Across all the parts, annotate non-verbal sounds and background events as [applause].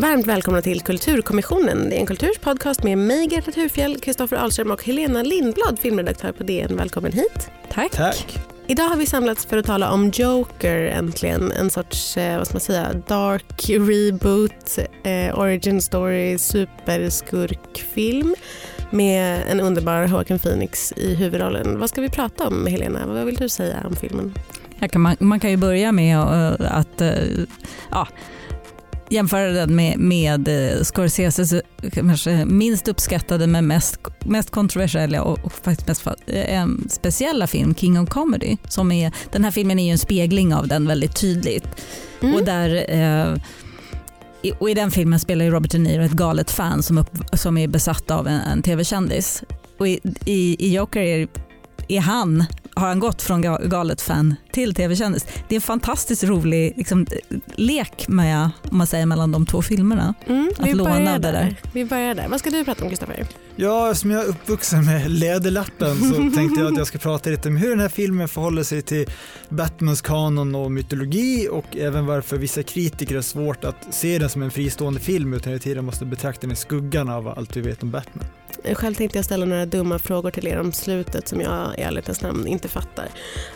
Varmt välkomna till Kulturkommissionen. Det är en kulturspodcast med mig, Greta Thurfjell, Kristoffer Ahlström och Helena Lindblad, filmredaktör på DN. Välkommen hit. Tack. Tack. Idag har vi samlats för att tala om Joker äntligen. En sorts, eh, vad ska man säga, dark reboot, eh, origin story, superskurkfilm med en underbar Joaquin Phoenix i huvudrollen. Vad ska vi prata om Helena? Vad vill du säga om filmen? Kan man, man, kan ju börja med uh, att uh, ja, jämföra den med, med uh, Scorseses kanske minst uppskattade men mest, mest kontroversiella och, och faktiskt mest um, speciella film, King of Comedy. Som är, den här filmen är ju en spegling av den väldigt tydligt. Mm. Och där och I den filmen spelar ju Robert De Niro ett galet fan som, upp, som är besatt av en, en tv-kändis. Och i, i, i Joker är, är han har han gått från galet fan till tv-kändis. Det är en fantastiskt rolig liksom, lek med, om man säger, mellan de två filmerna. Mm, att låna det där. Vi börjar där. Vad ska du prata om Kristoffer? Ja, som jag är uppvuxen med Läderlappen så [laughs] tänkte jag att jag ska prata lite om hur den här filmen förhåller sig till Batmans kanon och mytologi och även varför vissa kritiker har svårt att se den som en fristående film utan hela tiden måste betrakta den i skuggan av allt vi vet om Batman. Själv tänkte jag ställa några dumma frågor till er om slutet som jag i ärlighetens namn inte fattar.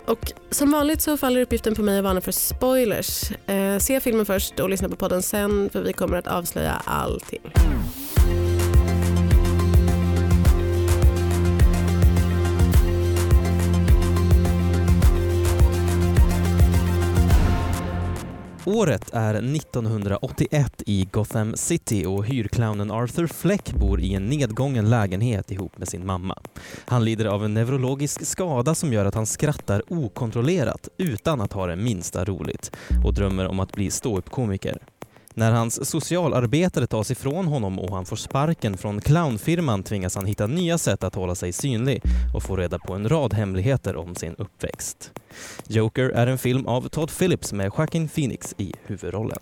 Och som vanligt så faller uppgiften på mig att varna för spoilers. Eh, se filmen först och lyssna på podden sen för vi kommer att avslöja allting. Året är 1981 i Gotham City och hyrclownen Arthur Fleck bor i en nedgången lägenhet ihop med sin mamma. Han lider av en neurologisk skada som gör att han skrattar okontrollerat utan att ha det minsta roligt och drömmer om att bli ståuppkomiker. När hans socialarbetare tas ifrån honom och han får sparken från clownfirman tvingas han hitta nya sätt att hålla sig synlig och få reda på en rad hemligheter om sin uppväxt. Joker är en film av Todd Phillips med Joaquin Phoenix i huvudrollen.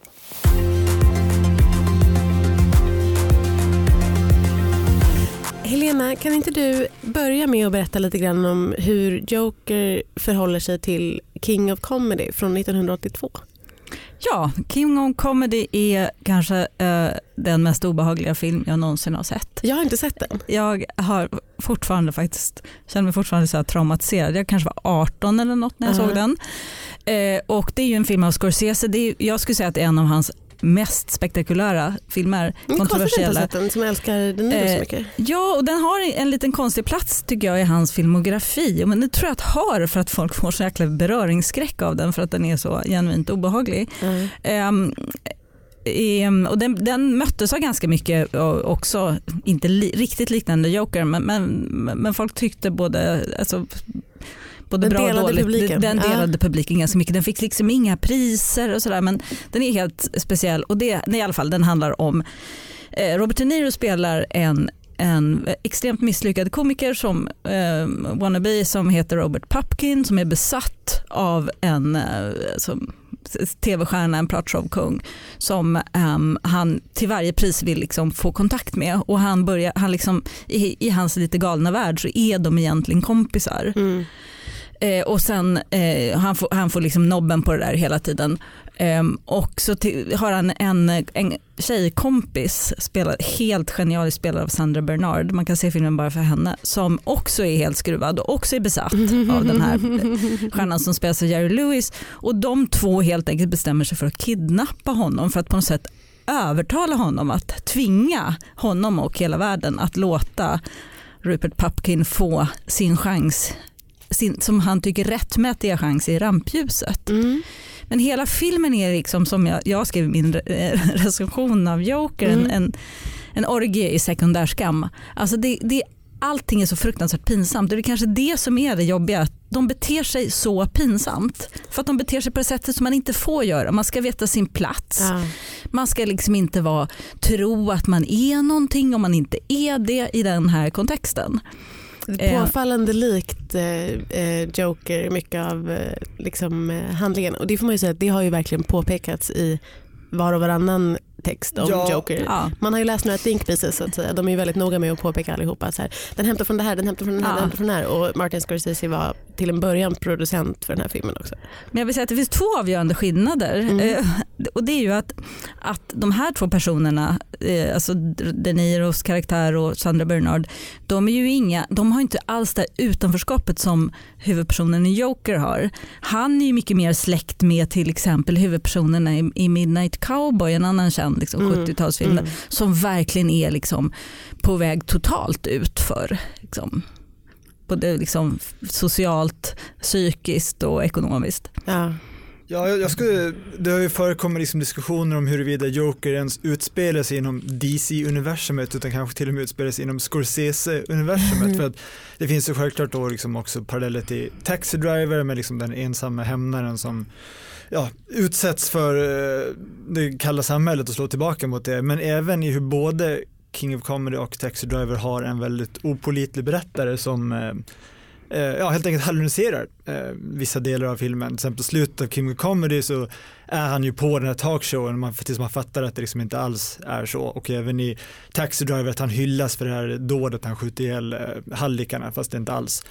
Helena, kan inte du börja med att berätta lite grann om hur Joker förhåller sig till King of Comedy från 1982? Ja, King of Comedy är kanske eh, den mest obehagliga film jag någonsin har sett. Jag har inte sett den. Jag har fortfarande faktiskt, känner mig fortfarande så här traumatiserad. Jag kanske var 18 eller något när jag uh -huh. såg den. Eh, och det är ju en film av Scorsese. Det är, jag skulle säga att det är en av hans mest spektakulära filmer. Men kontroversiella. Konstigt den som älskar den nu eh, så mycket. Ja, och den har en liten konstig plats tycker jag i hans filmografi. Men det tror jag att har för att folk får så jäkla beröringsskräck av den för att den är så genuint obehaglig. Mm. Um, och den, den möttes av ganska mycket också, inte li, riktigt liknande Joker, men, men, men folk tyckte både, alltså, både den bra och dåligt. Publiken. Den delade ja. publiken ganska mycket. Den fick liksom inga priser och sådär men den är helt speciell och det, i alla fall den handlar om eh, Robert De Niro spelar en en extremt misslyckad komiker som eh, wannabe som heter Robert Pupkin som är besatt av en eh, tv-stjärna, en pratshowkung som um, han till varje pris vill liksom få kontakt med och han börjar, han liksom, i, i hans lite galna värld så är de egentligen kompisar. Mm. Eh, och sen eh, han får han får liksom nobben på det där hela tiden. Eh, och så till, har han en, en tjejkompis, spelad, helt genialiskt spelad av Sandra Bernard, man kan se filmen bara för henne, som också är helt skruvad och också är besatt av den här stjärnan som spelas av Jerry Lewis. Och de två helt enkelt bestämmer sig för att kidnappa honom för att på något sätt övertala honom att tvinga honom och hela världen att låta Rupert Pupkin få sin chans sin, som han tycker rättmätiga chans i rampljuset. Mm. Men hela filmen är liksom som jag, jag skrev min recension av Joker, mm. en, en, en orgie i sekundärskam. Alltså det, det, allting är så fruktansvärt pinsamt. Det är kanske det som är det jobbiga. De beter sig så pinsamt. För att de beter sig på det sättet som man inte får göra. Man ska veta sin plats. Ja. Man ska liksom inte vara, tro att man är någonting om man inte är det i den här kontexten. Eh, påfallande likt eh, eh, Joker, mycket av eh, liksom, handlingen. Och det får man ju säga att det har ju verkligen påpekats i var och varannan text om Ja. Joker. Ja. Man har ju läst några think pieces så att säga. De är ju väldigt noga med att påpeka allihopa så här, den hämtar från det här, den hämtar från den här, Ja. den hämtar från den här. Och Martin Scorsese var till en början producent för den här filmen också. Men jag vill säga att det finns två avgörande skillnader. Mm. Eh, och det är ju att, att de här två personerna, eh, alltså De Niros karaktär och Sandra Bernard, de, är ju inga, de har inte alls det utanförskapet som huvudpersonen i Joker har. Han är ju mycket mer släkt med till exempel huvudpersonerna i, i Midnight Cowboy, en annan känd liksom, Mm. 70-talsfilm, Mm. som verkligen är liksom på väg totalt ut för liksom, både liksom socialt, psykiskt och ekonomiskt. Ja. Ja, jag, jag skulle, det har ju förekommit liksom diskussioner om huruvida Joker ens utspelar sig inom DC-universumet utan kanske till och med utspelar sig inom Scorsese-universumet. Mm. För att det finns ju självklart då liksom också paralleller till Taxi Driver med liksom den ensamma hämnaren som ja, utsätts för eh, det kalla samhället och slår tillbaka mot det. Men även i hur både King of Comedy och Taxi Driver har en väldigt opolitlig berättare som eh, eh, ja, helt enkelt hallucinerar eh, vissa delar av filmen. Till exempel slutet av King of Comedy så är han ju på den här talkshowen man, tills man fattar att det liksom inte alls är så. Och även i Taxi Driver att han hyllas för det här dådet han skjuter ihjäl eh, hallikarna fast det inte alls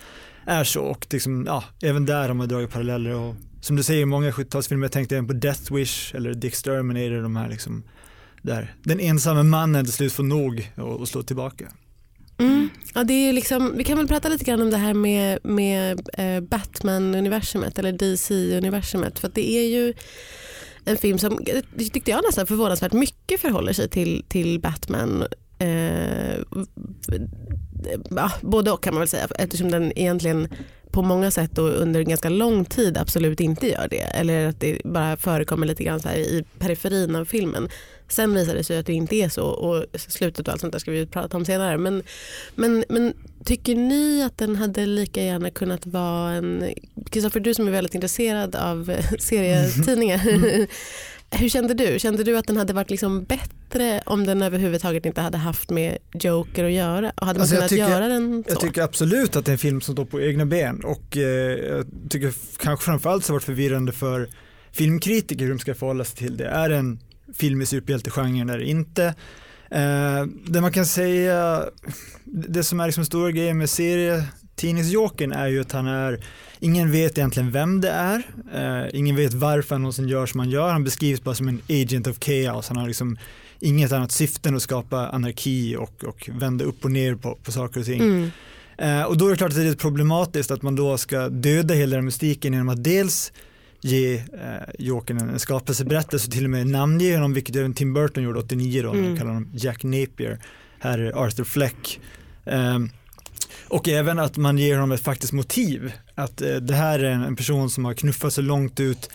är så. Och liksom, ja, även där har man dragit paralleller. Och, som du säger, i många 70-talsfilmer, jag tänkte även på Death Wish eller The Exterminator, de här liksom, där den ensamma mannen till slut får nog och, och slår tillbaka. Mm. Ja, det är liksom, vi kan väl prata lite grann om det här med, med eh, Batman-universumet eller DC-universumet. För att det är ju en film som tyckte jag nästan förvånansvärt mycket förhåller sig till, till Batman. Eh, ja, både och kan man väl säga eftersom den egentligen på många sätt och under ganska lång tid absolut inte gör det. Eller att det bara förekommer lite grann i periferin av filmen. Sen visar det sig att det inte är så och slutet och allt sånt där ska vi prata om senare. Men, men, men tycker ni att den hade lika gärna kunnat vara en... Kristoffer, du som är väldigt intresserad av [laughs] serietidningar. Hur kände du? Kände du att den hade varit liksom bättre om den överhuvudtaget inte hade haft med Joker att göra? Och hade man Alltså, kunnat tycker- göra den så? Jag tycker absolut att det är en film som står på egna ben och eh, jag tycker kanske framförallt så har varit förvirrande för filmkritiker hur de ska förhålla sig till det. Är det en film i superhjältegenren eller inte? Eh, det man kan säga, det som är liksom stora grejen med serietidningsjokern är ju att han är, ingen vet egentligen vem det är, eh, ingen vet varför han någonsin gör som han gör, han beskrivs bara som en agent of chaos, han har liksom inget annat syfte än att skapa anarki och, och vända upp och ner på, på saker och ting. Mm. Eh, och då är det klart att det är problematiskt att man då ska döda hela den mystiken genom att dels ge eh, Jokern en, skapelseberättelse och till och med namnge honom, vilket även Tim Burton gjorde 89 då, Mm. han kallar honom Jack Napier, här är Arthur Fleck. Ehm, och även att man ger honom ett faktiskt motiv, att eh, det här är en, en person som har knuffat sig långt ut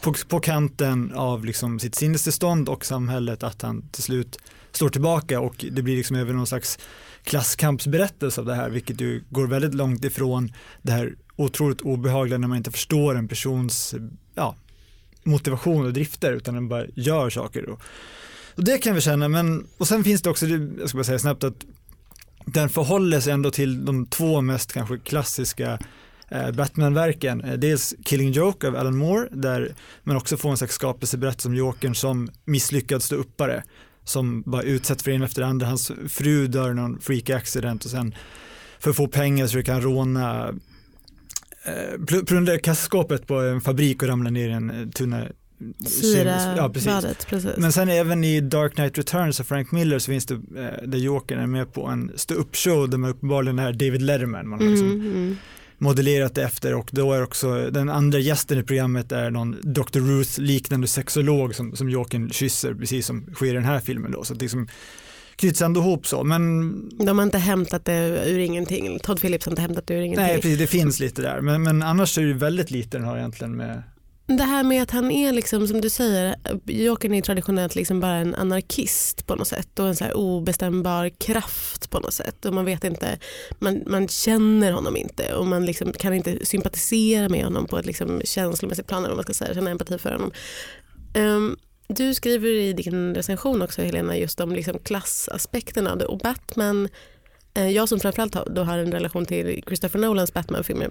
på, på kanten av liksom sitt sinnestillstånd och samhället att han till slut slår tillbaka och det blir liksom även någon slags klasskampsberättelse av det här vilket ju går väldigt långt ifrån det här otroligt obehagliga när man inte förstår en persons ja, motivation och drifter utan den bara gör saker. Och, och det kan vi känna men och sen finns det också, jag ska bara säga snabbt att den förhåller sig ändå till de två mest kanske klassiska eh, Batman-verken. Eh, dels Killing Joke av Alan Moore där man också får en slags skapelseberättelse om Jokern som misslyckad ståuppare som bara utsätts för en efter andra. Hans fru dör i någon freak accident och sen för att få pengar så kan råna eh, plundra kassaskåpet på en fabrik och ramla ner i en eh, tunna Syra ja, precis. precis. Men sen även i Dark Knight Returns av Frank Miller så finns det eh, där Jokern är med på en stå-upp-show där man uppenbarligen är David Letterman. Man har liksom Mm, mm. modellerat det efter och då är också den andra gästen i programmet är någon Dr. Ruth liknande sexolog som, som Jokern kysser precis som sker i den här filmen då så det liksom knyts ändå ihop så men De har inte hämtat det ur ingenting. Todd Phillips har inte hämtat det ur ingenting. nej precis det finns lite där men, men annars är det väldigt lite den har egentligen med det här med att han är liksom som du säger, Jokern är traditionellt liksom bara en anarkist på något sätt och en så här obestämbar kraft på något sätt och man vet inte, man, man känner honom inte och man liksom kan inte sympatisera med honom på ett liksom känslomässigt plan eller vad man ska säga, känna empati för honom. Um, du skriver i din recension också Helena just om liksom klassaspekten av det och Batman, eh, jag som framförallt har, då har en relation till Christopher Nolans Batman-filmer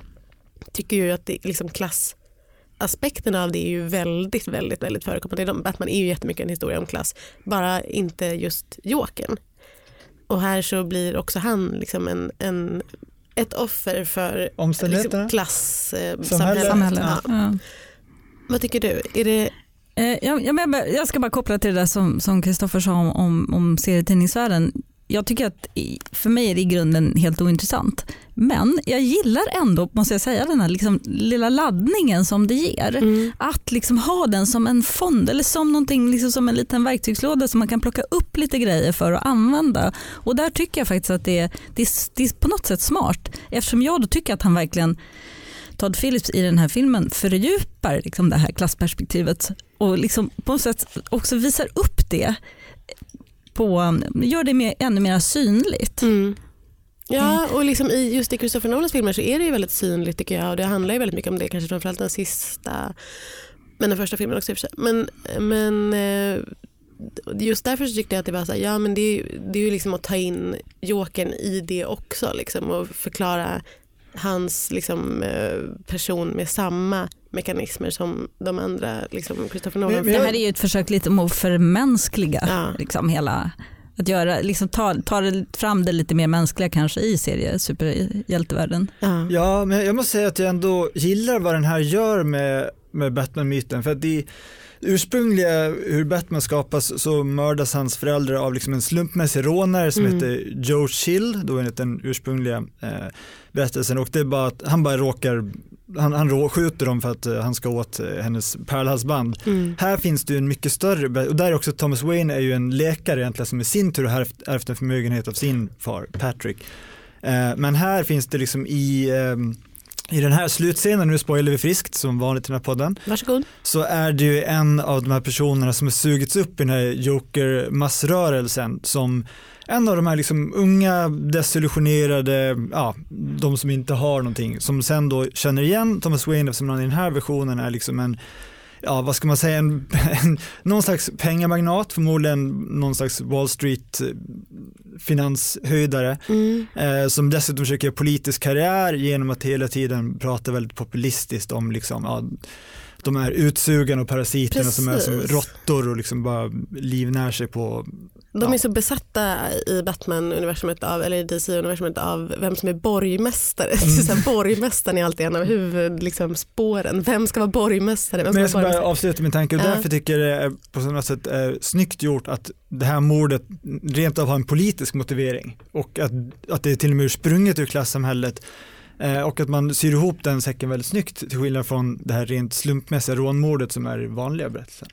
tycker ju att det liksom klass aspekten av det är ju väldigt, väldigt, väldigt förekommande. Batman är ju jättemycket en historia om klass, bara inte just Jokern. Och här så blir också han liksom en, en ett offer för liksom, klassamhället. Eh. Ja. Ja. Vad tycker du? Är det, Eh, Jag, jag, ska bara koppla till det där som som Kristoffer sa om, om, om serietidningsvärlden. Jag tycker att för mig är det i grunden helt ointressant. Men jag gillar ändå, måste jag säga, den här liksom lilla laddningen som det ger. mm. Att liksom ha den som en fond eller som någonting, liksom som en liten verktygslåda som man kan plocka upp lite grejer för att använda. Och där tycker jag faktiskt att det är, det är, det är på något sätt smart. Eftersom jag då tycker att han verkligen Todd Phillips i den här filmen fördjupar liksom det här klassperspektivet och liksom på något sätt också visar upp det. På, gör det mer, ännu mer synligt. Mm. Ja, och liksom i, just i Christopher Nolans filmer så är det ju väldigt synligt tycker jag och det handlar ju väldigt mycket om det, kanske framförallt den sista, men den första filmen också i och för sig. Men, men eh, just därför så tyckte jag att det var så här, ja men det är, ju- det är ju liksom att ta in Jokern i det också liksom och förklara hans liksom, eh, person med samma mekanismer som de andra liksom, Christopher Nolan Det här är ju ett försök lite att förmänskliga Ja. liksom hela att göra, liksom ta, ta det, fram det lite mer mänskliga kanske i serie superhjältevärlden. Ja. Ja, men jag måste säga att jag ändå gillar vad den här gör med, med Batman-myten. För att det ursprungliga, hur Batman skapas, så mördas hans föräldrar av liksom en slumpmässig rånare som Mm. heter Joe Chill, då enligt den ursprungliga eh, berättelsen. Och det är bara att han bara råkar, han, han rå, skjuter dem för att eh, han ska åt eh, hennes pärlhalsband. Mm. Här finns det ju en mycket större, och där är också Thomas Wayne är ju en läkare egentligen som i sin tur har ärvt- ärvt en förmögenhet av sin far Patrick. Eh, men här finns det liksom i, ehm, i den här slutscenen, nu spoilar vi friskt som vanligt i den här podden, Varsågod. så är det ju en av de här personerna som har sugits upp i den här Joker-massrörelsen som en av de här liksom unga, desillusionerade, ja, de som inte har någonting, som sen då känner igen Thomas Wayne eftersom han i den här versionen är liksom en ja vad ska man säga, en, en, någon slags pengamagnat, förmodligen någon slags Wall Street eh, finanshöjdare Mm. eh, som dessutom försöker göra politisk karriär genom att hela tiden prata väldigt populistiskt om liksom, ja, de här utsugarna och parasiterna som är som Precis. råttor och liksom bara livnär sig på De Ja. är så besatta i Batman-universumet av, eller i DC-universumet av vem som är borgmästare. [laughs] Mm. Så här, borgmästaren är alltid en av huvudspåren. Liksom, spåren. vem ska vara borgmästare? Vem ska Men jag ska bara avsluta min tanke och Ja. därför tycker jag det är på något sätt är snyggt gjort att det här mordet rent av har en politisk motivering och att, att det är till och med ur sprunget ur klassamhället eh, och att man syr ihop den säcken väldigt snyggt till skillnad från det här rent slumpmässiga rånmordet som är vanliga berättelser.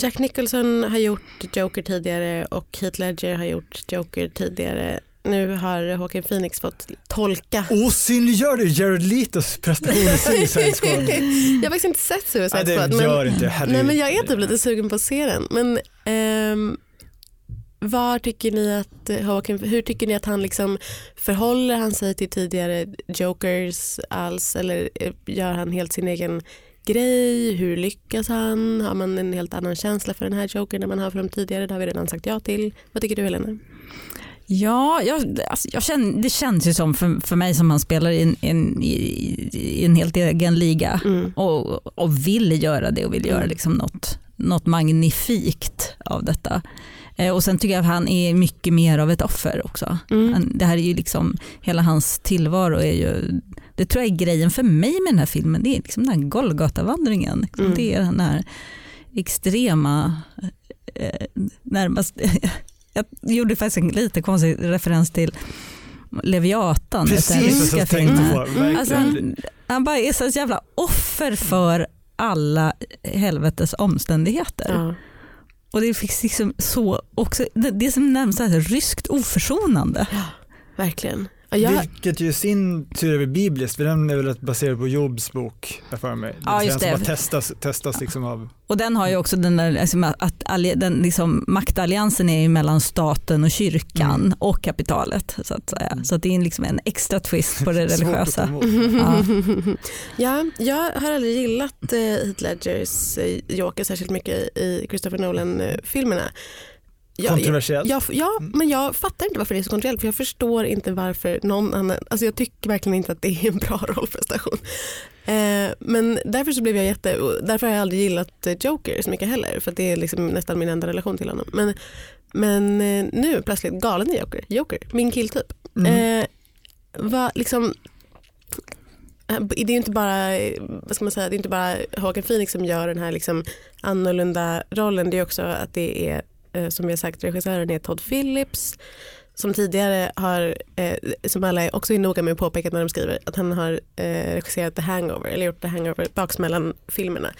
Jack Nicholson har gjort Joker tidigare och Heath Ledger har gjort Joker tidigare. Nu har Joaquin Phoenix fått tolka. Osynliggör du Jared Letos prestation i Suicide Squad? [laughs] Jag har faktiskt inte sett Suicide Nej, det Squad. men- gör inte herregud. Nej men jag är typ lite sugen på att se den. Men ehm, var tycker ni att Joaquin, hur tycker ni att han liksom förhåller han sig till tidigare Jokers alls eller eh, gör han helt sin egen grej? Hur lyckas han? Har man en helt annan känsla för den här Jokern än man har för de tidigare? Det har vi redan sagt ja till. Vad tycker du Helena? Ja, jag, alltså, jag känner, det känns ju som för, för mig som han spelar i en, en, i, i en helt egen liga Mm. och, och vill göra det och vill göra Mm. liksom något, något magnifikt av detta. Eh, och sen tycker jag att han är mycket mer av ett offer också. Mm. Det här är ju liksom, hela hans tillvaro är ju, det tror jag är grejen för mig med den här filmen, det är liksom den här Golgatavandringen. Liksom. Mm. Det är den här extrema, eh, närmast, [laughs] jag gjorde faktiskt en lite konstig referens till Leviatan. Precis jag tänkte på. Alltså han, han bara är så jävla offer för alla helvetes omständigheter. Ja. Och det finns liksom så också, det, det som närmast är ryskt oförsonande. Ja, Verkligen. Ja, jag, Vilket ju i sin tur är bibliskt, för den är väl baserad på Jobs bok, för mig. Ja, vill just det. Som bara testas, testas liksom av, Och den har ju också den där, liksom att den liksom, maktalliansen är ju mellan staten och kyrkan Mm. och kapitalet. Så att säga. Så att det är liksom en extra twist på det [laughs] religiösa. Ja. [laughs] ja, jag har aldrig gillat eh, Heath Ledgers eh, Joker särskilt mycket i Christopher Nolan-filmerna. Ja, kontroversiellt. Ja, ja, men jag fattar inte varför det är så kontroversiellt för jag förstår inte varför någon annan, alltså jag tycker verkligen inte att det är en bra [laughs] rollprestation. Eh, men därför så blev jag jätte, därför har jag aldrig gillat Joker så mycket heller för det är liksom nästan min enda relation till honom. Men, men eh, nu plötsligt galen i Joker, Joker, min killtyp. Mm. Eh, vad liksom, det är inte bara, vad ska man säga, det är inte bara Håkan Phoenix som gör den här liksom annorlunda rollen, det är också att det är Eh, som vi har sagt regissören är Todd Phillips som tidigare har, eh, som alla också är noga med att påpeka när de skriver, att han har eh, regisserat The Hangover, eller gjort The Hangover, baksmällan-filmerna.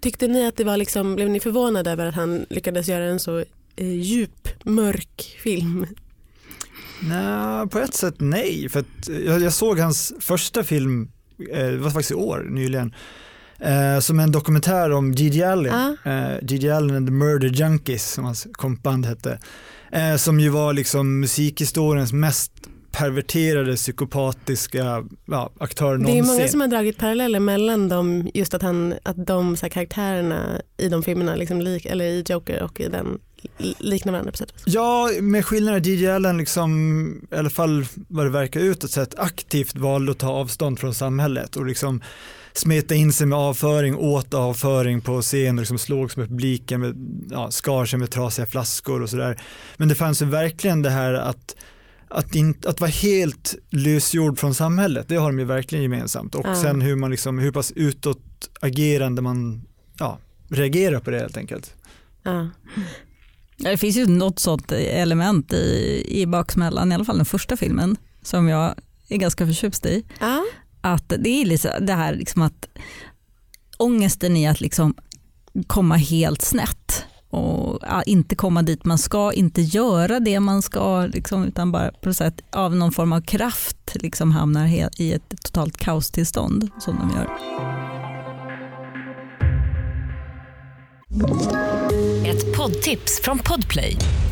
Tyckte ni att det var liksom, blev ni förvånade över att han lyckades göra en så eh, djup, mörk film? Nej, på ett sätt nej, för att eh, jag, jag såg hans första film, eh, det var faktiskt i år nyligen, eh, som en dokumentär om Gigi Allen, Ah. eh, Gigi Allen and the Murder Junkies som hans kompband hette, eh, som ju var liksom musikhistoriens mest perverterade psykopatiska ja, aktör Det är någonsin. många som har dragit paralleller mellan dem, just att, han, att de så här, karaktärerna i de filmerna, liksom lik, eller i Joker och i den, li- liknar varandra på sätt. Ja, med skillnaden att Gigi Allen liksom, i alla fall vad det verkar utåt sett, aktivt valde att ta avstånd från samhället och liksom smeta in sig med avföring, åt avföring på scen och liksom slogs med publiken, med, ja, skar sig med trasiga flaskor och sådär. Men det fanns ju verkligen det här att att, inte, att vara helt lösgjord från samhället, det har de ju verkligen gemensamt. Och Ja. sen hur man liksom, hur pass utåtagerande man ja, reagerar på det helt enkelt. Ja. Ja, Det finns ju något sånt element i, i baksmällan, i alla fall den första filmen, som jag är ganska förtjust i. Ja. Att det är liksom det här liksom att ångesten i att liksom komma helt snett och inte komma dit man ska, inte göra det man ska, liksom, utan bara på något sätt av någon form av kraft liksom hamnar i ett totalt kaostillstånd som de gör. Ett poddtips från Podplay.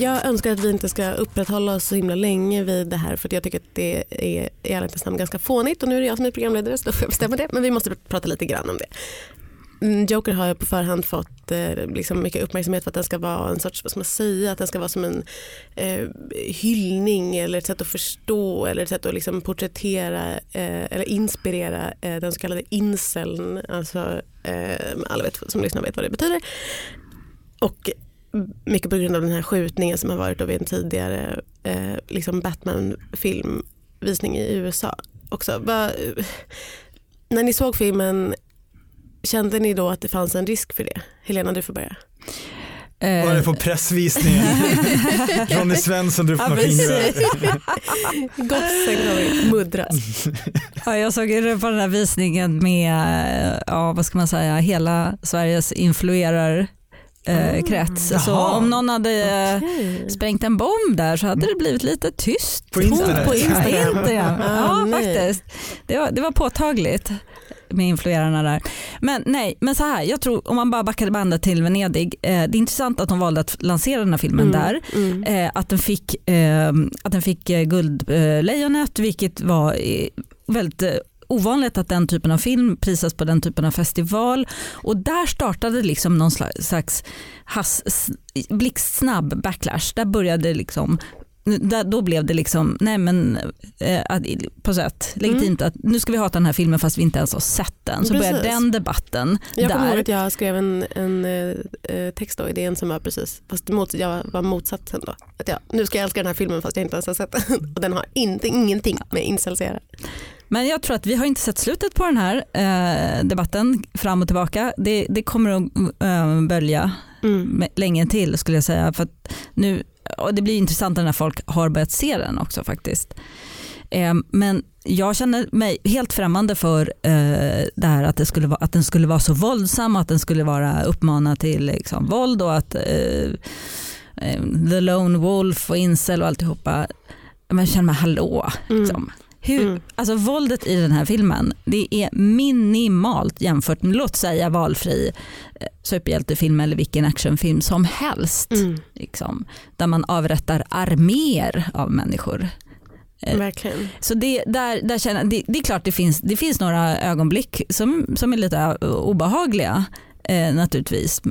Jag önskar att vi inte ska upprätthålla oss så himla länge vid det här för att jag tycker att det är i ärlighetens namn ganska fånigt och nu är det jag som är programledare så då får jag bestämma det men vi måste prata lite grann om det. Mm, Joker har på förhand fått eh, liksom mycket uppmärksamhet för att den ska vara en sorts, vad ska man säga, att den ska vara som en eh, hyllning eller ett sätt att förstå eller ett sätt att liksom porträttera eh, eller inspirera eh, den så kallade inceln, alltså eh, alla vet, som lyssnar vet vad det betyder. Och mycket på grund av den här skjutningen som har varit då vid en tidigare eh, liksom Batman-filmvisning i USA. Också. Va, när ni såg filmen, kände ni då att det fanns en risk för det? Helena, du får börja. Eh, Vad är det på pressvisningen? [laughs] Ronny Svensson, du får precis. Gossen kommer muddras. [laughs] Ja, jag såg på den här visningen med ja, vad ska man säga, hela Sveriges influerar eh, krets. Så Jaha. om någon hade eh, Okej. sprängt en bomb där så hade det blivit lite tyst. På internet? På Instagram. [laughs] Instagram. Ja, faktiskt. Det var, det var påtagligt med influerarna där. Men nej, men så här, jag tror om man bara backade bandet till Venedig, eh, det är intressant att de valde att lansera den här filmen Mm, där. mm. Eh, att den fick, eh, att den fick eh, Guldlejonet vilket var eh, väldigt ovanligt att den typen av film prisas på den typen av festival. Och där startade liksom någon slags, blixtsnabb backlash. Där började liksom där, då blev det liksom, nej men eh, att, på sätt legitimt att nu ska vi hata den här filmen fast vi inte ens har sett den. Så började den debatten Jag kommer ihåg där. att jag skrev en, en eh, eh, text då i DN som var precis, fast mot, jag var motsatsen då. Att jag, nu ska jag älska den här filmen fast jag inte ens har sett den. [laughs] Och den har inte, ingenting med incels att göra. Men jag tror att vi har inte sett slutet på den här eh, debatten fram och tillbaka. Det, det kommer att eh, bölja Mm. länge till skulle jag säga. För nu, och det blir intressantare när folk har börjat se den också faktiskt. Eh, men jag känner mig helt främmande för eh, det här att, det skulle vara, att den skulle vara så våldsam, att den skulle vara uppmanad till liksom, våld och att eh, eh, The Lone Wolf och Incel och alltihopa. Man känner man hallå. Mm. Hur, Mm. alltså våldet i den här filmen det är minimalt jämfört med låt säga valfri eh, superhjältefilm eller vilken actionfilm som helst. Mm. Liksom, där man avrättar arméer av människor. Eh, Verkligen. Så det, där, där känner, det, det är klart det finns, det finns några ögonblick som, som är lite eh, obehagliga eh, naturligtvis.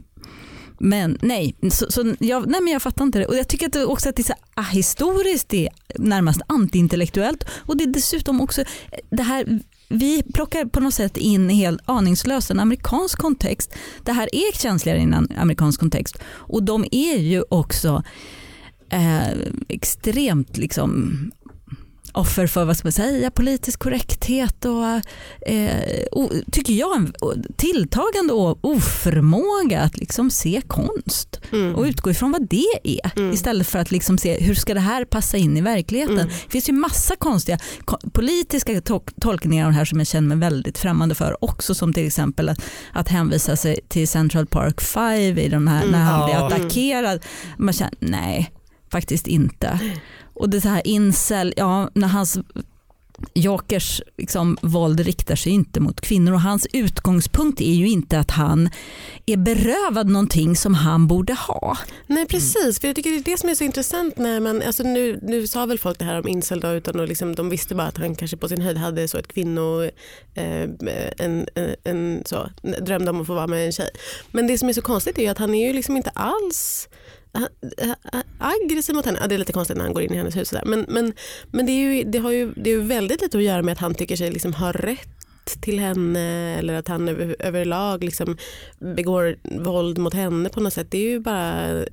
Men nej, så, så jag, nej men jag fattar inte det. Och jag tycker att det också att det är så ahistoriskt, ah, det är närmast antiintellektuellt och det är dessutom också det här vi plockar på något sätt in helt aningslöst en amerikansk kontext. Det här är känsligare i en amerikansk kontext och de är ju också eh, extremt liksom offer för vad ska man säga, politisk korrekthet och, eh, och tycker jag en tilltagande oförmåga att liksom se konst Mm. och utgå ifrån vad det är Mm. istället för att liksom se hur ska det här passa in i verkligheten. Mm. Det finns ju massa konstiga ko- politiska to- tolkningar av det här som jag känner mig väldigt främmande för också som till exempel att, att hänvisa sig till Central Park 5 i de här, Mm. när han blir attackerad. Man känner nej, faktiskt inte. Och det här incel, ja, när hans Jokers liksom, våld riktar sig inte mot kvinnor och hans utgångspunkt är ju inte att han är berövad någonting som han borde ha. Nej precis, för jag tycker det är det som är så intressant när man, alltså nu, nu sa väl folk det här om incel då, utan att liksom, de visste bara att han kanske på sin höjd hade så ett kvinno, eh, en, en, en så, drömde om att få vara med en tjej. Men det som är så konstigt är ju att han är ju liksom inte alls eh, aggressiv mot henne. Ja, det är lite konstigt när han går in i hennes hus. där. Men, men, men det, är ju, det har ju det är väldigt lite att göra med att han tycker sig liksom ha rätt till henne eller att han över, överlag liksom begår våld mot henne på något sätt. Det är ju bara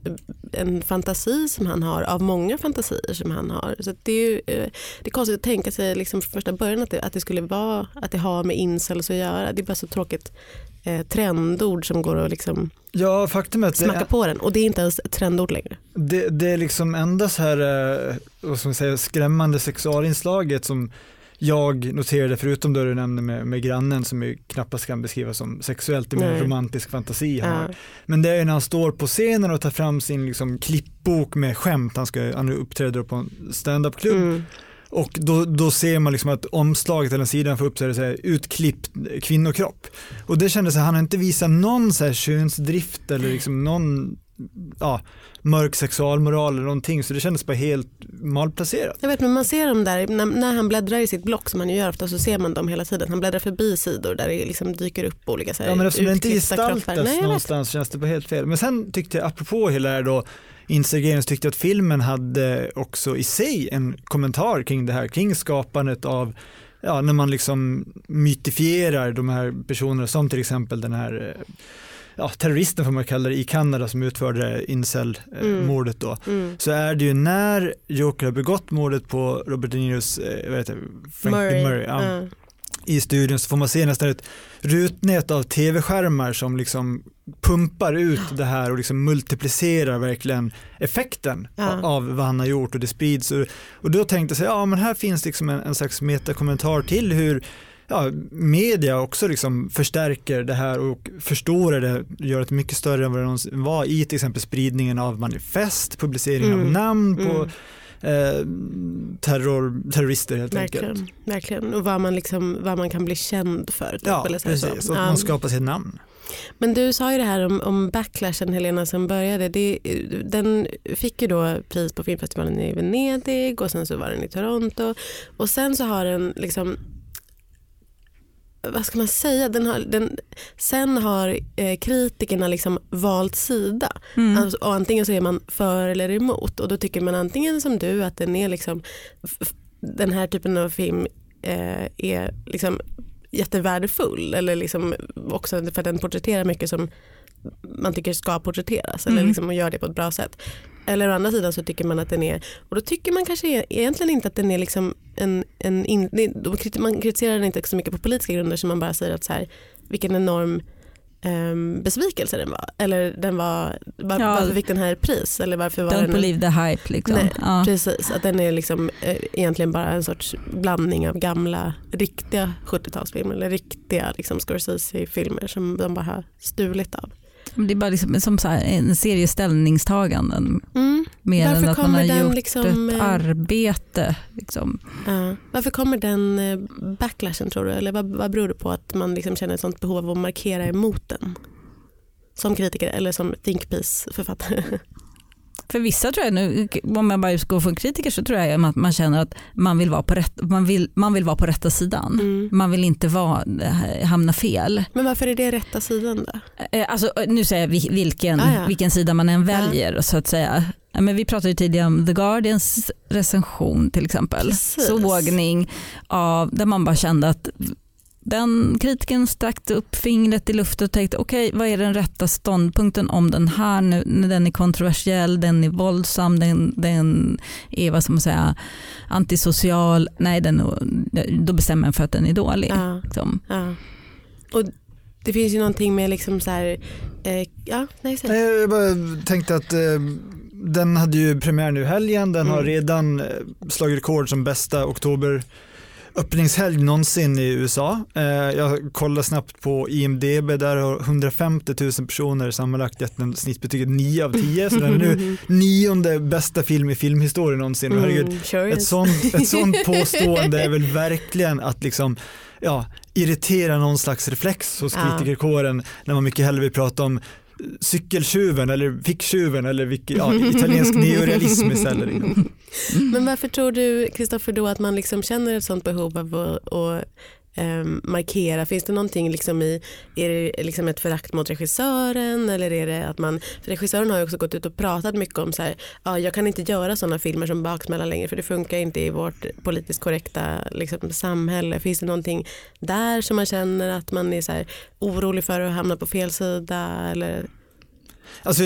en fantasi som han har av många fantasier som han har. Så det är ju eh, det är konstigt att tänka sig liksom från första början att det, att det skulle vara att det har med incels att göra. Det är bara så tråkigt eh, trendord som går att liksom Ja, faktum är att smacka är, på den och det är inte ens ett trendord längre. det, det är liksom enda så här, eh, vad ska man säga, skrämmande sexualinslaget som jag noterade, förutom det du nämnde med, med grannen som ju knappast kan beskrivas som sexuellt, det är mer en romantisk fantasi han har. Ja. Men det är när han står på scenen och tar fram sin liksom, klippbok med skämt, han, ska, han uppträder på en stand-up-klubb Mm. Och då, då ser man liksom att omslaget eller sidan får upp så här, så här, utklippt kvinnokropp. Och det kändes här, han har inte visat någon så här könsdrift eller liksom någon ja, mörk sexualmoral eller någonting så det kändes bara helt malplacerat. Jag vet men man ser dem där, när, när han bläddrar i sitt block som han ju gör ofta så ser man dem hela tiden. Han bläddrar förbi sidor där det liksom dyker upp olika så här, Ja men eftersom det inte gestaltas. Nej, någonstans känns det bara helt fel. Men sen tyckte jag, apropå hela det här då, Så tyckte att filmen hade också i sig en kommentar kring det här, kring skapandet av Ja, när man liksom mytifierar de här personerna som till exempel den här eh, ja, terroristen får man kalla det i Kanada som utförde incel-mordet då. Mm. Så är det ju när Joker har begått mordet på Robert De Niros, eh, vad heter Frank Murray. Murray ja, Ja. I studion så får man se nästan ett rutnät av tv-skärmar som liksom pumpar ut det här och liksom multiplicerar verkligen effekten Ja. av, av vad han har gjort och det sprids. Och, och då tänkte jag ja men här finns liksom en, en slags metakommentar till hur ja, media också liksom förstärker det här och förstorar det, gör det mycket större än vad det någonsin var i till exempel spridningen av manifest, publicering av Mm. namn på Mm. Eh, terror, terrorister helt enkelt. Verkligen, verkligen. Och vad man, liksom, vad man kan bli känd för. Typ, Ja, eller så så. precis. Och Ja. man skapar sitt namn. Men du sa ju det här om, om backlashen Helena som började. Det, den fick ju då pris på filmfestivalen i Venedig och sen så var den i Toronto. Och sen så har den liksom vad ska man säga, den har, den, sen har eh, kritikerna liksom valt sida. Mm. Alltså, och antingen så är man för eller emot och då tycker man antingen som du att den är liksom, den här typen av film eh, är liksom jättevärdefull eller liksom också för att den porträtterar mycket som man tycker ska porträtteras eller Mm. liksom och gör det på ett bra sätt. Eller å andra sidan så tycker man att den är, och då tycker man kanske e- egentligen inte att den är liksom en, en in, man kritiserar den inte så mycket på politiska grunder som man bara säger att så här, vilken enorm um, besvikelse den var. Eller den var, var Ja. varför fick den här pris? Eller varför var Don't den believe the hype. Liksom. Nej, ja. Precis, att den är liksom, eh, egentligen bara en sorts blandning av gamla riktiga 70-talsfilmer eller riktiga liksom, Scorsese-filmer som de bara har stulit av. Det är bara liksom, som så här, en serie ställningstaganden. Mm. Mer Varför än att man har gjort liksom, ett eh, arbete. Liksom. Ja. Varför kommer den eh, backlashen tror du? Eller vad, vad beror det på att man liksom känner ett sånt behov av att markera emot den? Som kritiker eller som think piece-författare? [laughs] För vissa tror jag, nu, om jag bara går från kritiker så tror jag att man känner att man vill vara på, rätt, man vill, man vill vara på rätta sidan. Mm. Man vill inte vara, eh, hamna fel. Men varför är det rätta sidan då? Eh, Alltså, nu säger jag vil- vilken, Ah, ja. vilken sida man än väljer så att säga. Men vi pratade ju tidigare om The Guardians recension till exempel. Precis. Sågning av, där man bara kände att den kritiken sträckte upp fingret i luften och tänkte okej vad är den rätta ståndpunkten om den här nu, när den är kontroversiell, den är våldsam, den, den är vad ska man säga, antisocial, nej den, då bestämmer jag för att den är dålig. Ja. Liksom. Ja. Och det finns ju någonting med liksom så här, eh, ja, nej. Nej, Jag bara tänkte att eh, den hade ju premiär nu helgen. Den har Mm. redan eh, slagit rekord som bästa oktober öppningshelg någonsin i USA. Eh, jag kollade snabbt på IMDB, där har 150 000 personer sammanlagt gett den snittbetyget 9 av 10. Så den är nu [laughs] nionde bästa film i filmhistorien någonsin. Herregud, Mm, sure ett sånt, ett sånt [laughs] påstående är väl verkligen att liksom, ja, irritera någon slags reflex hos kritikerkåren när man mycket hellre vill prata om cykeltjuven eller ficktjuven eller vilket, ja, italiensk neorealism istället. Liksom. Men varför tror du Kristoffer då att man liksom känner ett sånt behov av att, att eh, markera? Finns det någonting liksom i, är det liksom ett förakt mot regissören eller är det att man, för regissören har ju också gått ut och pratat mycket om så här, ja, jag kan inte göra sådana filmer som Baksmälla längre för det funkar inte i vårt politiskt korrekta liksom, samhälle. Finns det någonting där som man känner att man är så här, orolig för att hamna på fel sida eller Alltså,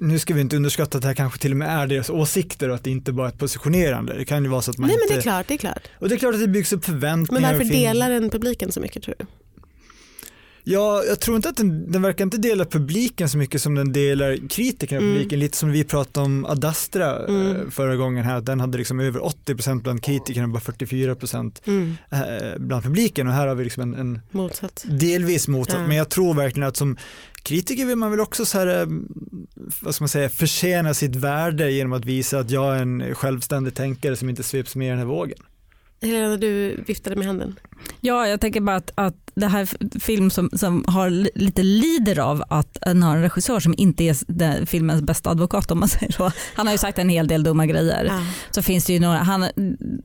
nu ska vi inte underskatta att det här kanske till och med är deras åsikter och att det inte bara är ett positionerande. Det kan ju vara så att man Nej men inte... det är klart, det är klart. Och det är klart att det byggs upp Men förväntningar. varför och fin- delar den publiken så mycket tror du? Ja, jag tror inte att den, den verkar inte dela publiken så mycket som den delar kritikerna Mm. publiken. Lite som vi pratade om Ad Astra eh, Mm. förra gången här. Den hade liksom över 80% bland kritikerna och bara 44% Mm. eh, bland publiken. Och här har vi liksom en, en Motsatt. delvis motsatt. Ja. Men jag tror verkligen att som kritiker vill man väl också så här, eh, vad ska man säga, förtjäna sitt värde genom att visa att jag är en självständig tänkare som inte sveps med i den här vågen. Helena, du viftade med handen. Ja, jag tänker bara att, att det här film som, som har li- lite lider av att den har en regissör som inte är filmens bästa advokat om man [laughs] säger så. Han har ju sagt en hel del dumma grejer. Ja. Så finns det ju några, han,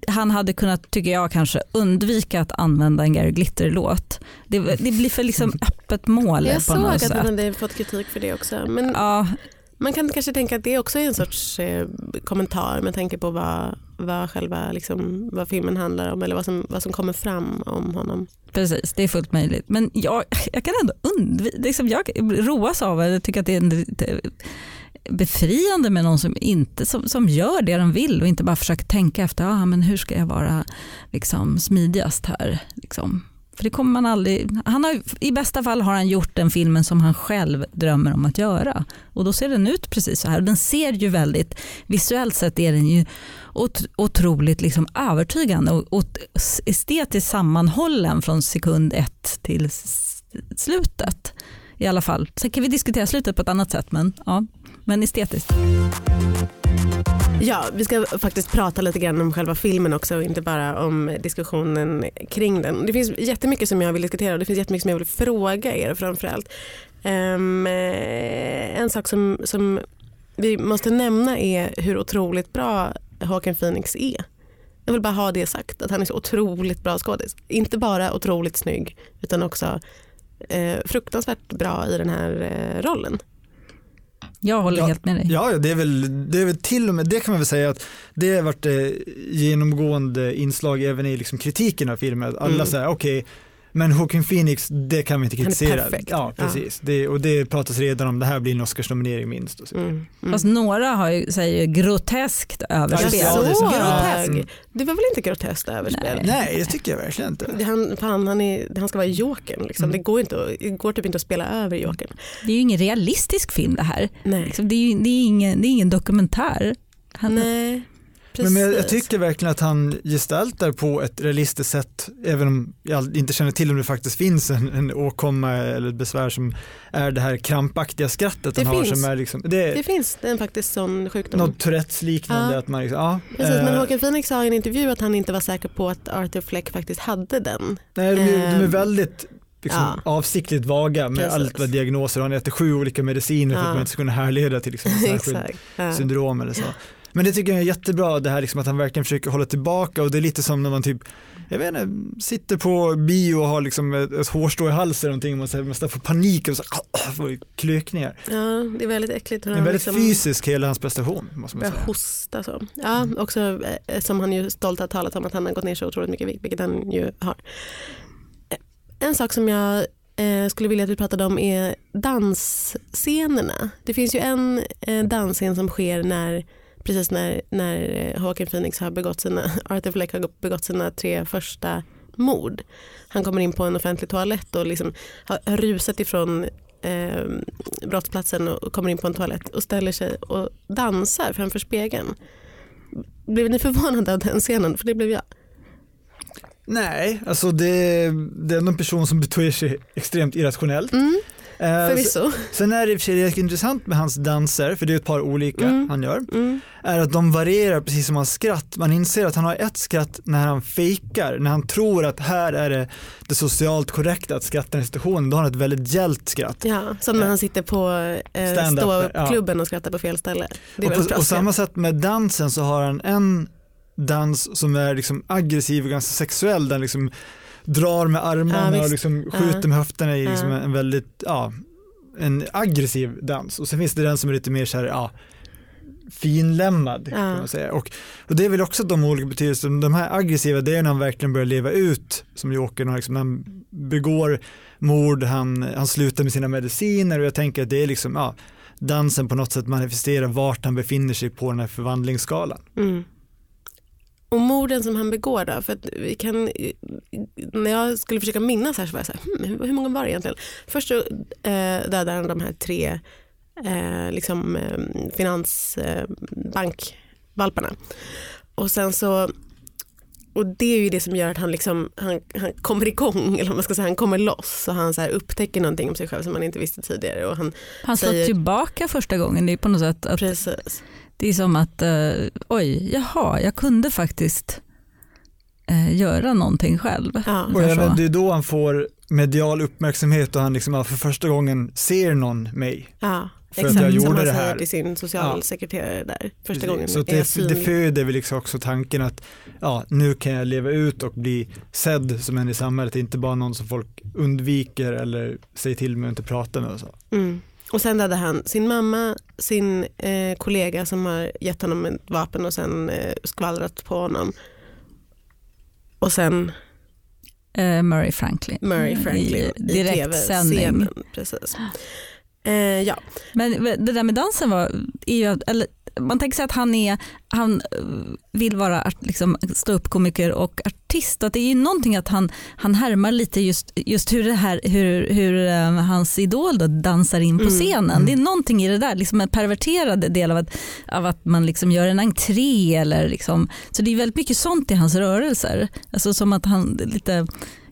han hade kunnat, tycker jag, kanske undvika att använda en Gary Glitter-låt. Det, det blir för liksom öppet mål Jag på såg något att sätt. han hade fått kritik för det också. Men Ja, man kan kanske tänka att det också är en sorts eh, kommentar med tanke på vad, vad själva liksom, vad filmen handlar om eller vad som, vad som kommer fram om honom. precis. Det är fullt möjligt. Men jag, jag kan ändå undvika, liksom jag roas av det. Jag tycker att det är en, befriande med någon som, inte, som, som gör det de vill och inte bara försöker tänka efter ah, men hur ska jag vara liksom, smidigast här. Liksom. För det kommer man aldrig, han har, I bästa fall har han gjort den filmen som han själv drömmer om att göra. Och då ser den ut precis så här. Den ser ju väldigt, visuellt sett är den ju ot, otroligt liksom övertygande och, och estetiskt sammanhållen från sekund ett till slutet. I alla fall. Sen kan vi diskutera slutet på ett annat sätt men, ja, men estetiskt. Ja, vi ska faktiskt prata lite grann om själva filmen också och inte bara om diskussionen kring den. Det finns jättemycket som jag vill diskutera och det finns jättemycket som jag vill fråga er framförallt. Um, en sak som, som vi måste nämna är hur otroligt bra Håkan Phoenix är. Jag vill bara ha det sagt, att han är så otroligt bra skådis. Inte bara otroligt snygg utan också eh, fruktansvärt bra i den här eh, rollen. Jag håller Ja, helt med dig. Ja, ja, det är väl, det är väl till och med, det kan man väl säga att det har varit eh, genomgående inslag även i liksom kritiken av filmen. Att alla Mm. säger okej, men Joaquin Phoenix, det kan vi inte Han är kritisera. perfekt. Ja, precis. Det, och det pratas redan om, det här blir en Oscarsnominering minst. Och så. Mm. Mm. Fast några har ju, säger ju groteskt överspel. Ja, det så. Grotesk. Mm. Det var väl inte groteskt överspel? Nej. Nej, det tycker jag verkligen inte. Han, fan, han, är, han ska vara jokern. Liksom. Mm. Det, går inte det går typ inte att spela över jokern. Det är ju ingen realistisk film det här. Nej. Liksom, det, är det, är ingen, det är ingen dokumentär. Han, Nej. Men, men jag, tycker verkligen att han gestaltar på ett realistiskt sätt, även om jag inte känner till om det faktiskt finns en, en åkomma eller ett besvär som är det här krampaktiga skrattet det han finns. har. Som är liksom, det, det finns en faktiskt sån sjukdom. Något Tourettes liknande. Ja. Att man liksom, ja, Precis, men Håkan eh, Phoenix sa i en intervju att han inte var säker på att Arthur Fleck faktiskt hade den. Nej, de är, de är ehm, väldigt liksom, ja. avsiktligt vaga med Precis. allt vad diagnoser Han äter sju olika mediciner för att man inte ska kunna härleda till liksom, [laughs] särskilt ja. syndrom eller så. Men det tycker jag är jättebra det här liksom att han verkligen försöker hålla tillbaka och det är lite som när man typ jag vet inte, sitter på bio och har liksom ett, ett hårstrå i halsen eller någonting och man, så här, man får panik och så, ah, får klökningar. Ja, det är väldigt äckligt. Det är väldigt liksom, fysisk hela hans prestation. Måste man säga. hosta så. Ja, också eh, som han ju stolt har talat om att han har gått ner så otroligt mycket vikt, vilket han ju har. En sak som jag eh, skulle vilja att vi pratade om är dansscenerna. Det finns ju en eh, dansscen som sker när precis när, när Joaquin Phoenix har begått sina, [laughs] Arthur Fleck har begått sina tre första mord. Han kommer in på en offentlig toalett och liksom har rusat ifrån eh, brottsplatsen och kommer in på en toalett och ställer sig och dansar framför spegeln. Blev ni förvånade av den scenen? För det blev jag. Nej, alltså det, det är en person som beter sig extremt irrationellt. Mm. Eh, Förvisso. Sen är det i och för sig intressant med hans danser, för det är ett par olika mm. han gör, mm. är att de varierar precis som hans skratt. Man inser att han har ett skratt när han fejkar, när han tror att här är det, det socialt korrekta att skratta i situationen, då har han ett väldigt gällt skratt. Ja, som när han sitter på eh, ståuppklubben ja. och skrattar på fel ställe. Och på, och samma sätt med dansen så har han en dans som är liksom aggressiv och ganska sexuell, den liksom drar med armarna ja, och liksom skjuter med höfterna i liksom en väldigt, ja, en aggressiv dans. Och sen finns det den som är lite mer så här, ja, finlämmad kan man säga. Och, och det är väl också de olika betydelserna. De här aggressiva det är när han verkligen börjar leva ut som Jokern. Liksom, han begår mord, han, han slutar med sina mediciner och jag tänker att det är liksom, ja, dansen på något sätt manifesterar vart han befinner sig på den här förvandlingsskalan. Mm. Och morden som han begår då? För vi kan, när jag skulle försöka minnas här så var jag så här, hmm, hur många var det egentligen? Först så eh, dödade han de här tre eh, liksom, eh, finansbankvalparna. Eh, och sen så och det är ju det som gör att han, liksom, han, han kommer igång, [laughs] eller man ska säga, han kommer loss och han så upptäcker någonting om sig själv som man inte visste tidigare. Och han han slår säger... tillbaka första gången, det är på något sätt att Precis. Det är som att, uh, oj, jaha, jag kunde faktiskt uh, göra någonting själv. Ja. Och även, det är då han får medial uppmärksamhet och han liksom för första gången ser någon mig. Ja. För Exakt, att jag gjorde som han det här. säger till sin socialsekreterare ja. där första Precis. gången. Så det, det föder väl liksom också tanken att ja, nu kan jag leva ut och bli sedd som en i samhället, inte bara någon som folk undviker eller säger till med att inte prata med och så. Mm. Och sen hade han sin mamma, sin eh, kollega som har gett honom ett vapen och sen eh, skvallrat på honom. Och sen uh, Murray Franklin. Murray Franklin i, i direktsändning. Precis. Eh, ja. Men det där med dansen var, är ju, eller man tänker sig att han, är, han eh, vill vara liksom, ståuppkomiker och artist. Att det är ju någonting att han, han härmar lite just, just hur, det här, hur, hur um, hans idol då dansar in på mm. scenen. Mm. Det är någonting i det där, liksom en perverterad del av att, av att man liksom gör en entré. Eller liksom, så det är väldigt mycket sånt i hans rörelser. Alltså som att han lite